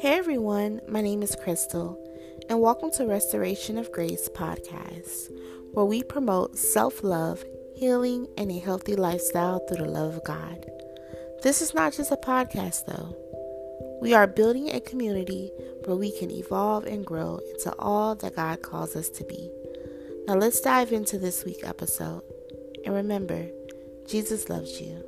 Hey everyone, my name is Crystal, and welcome to Restoration of Grace podcast, where we promote self love, healing, and a healthy lifestyle through the love of God. This is not just a podcast, though. We are building a community where we can evolve and grow into all that God calls us to be. Now, let's dive into this week's episode. And remember, Jesus loves you.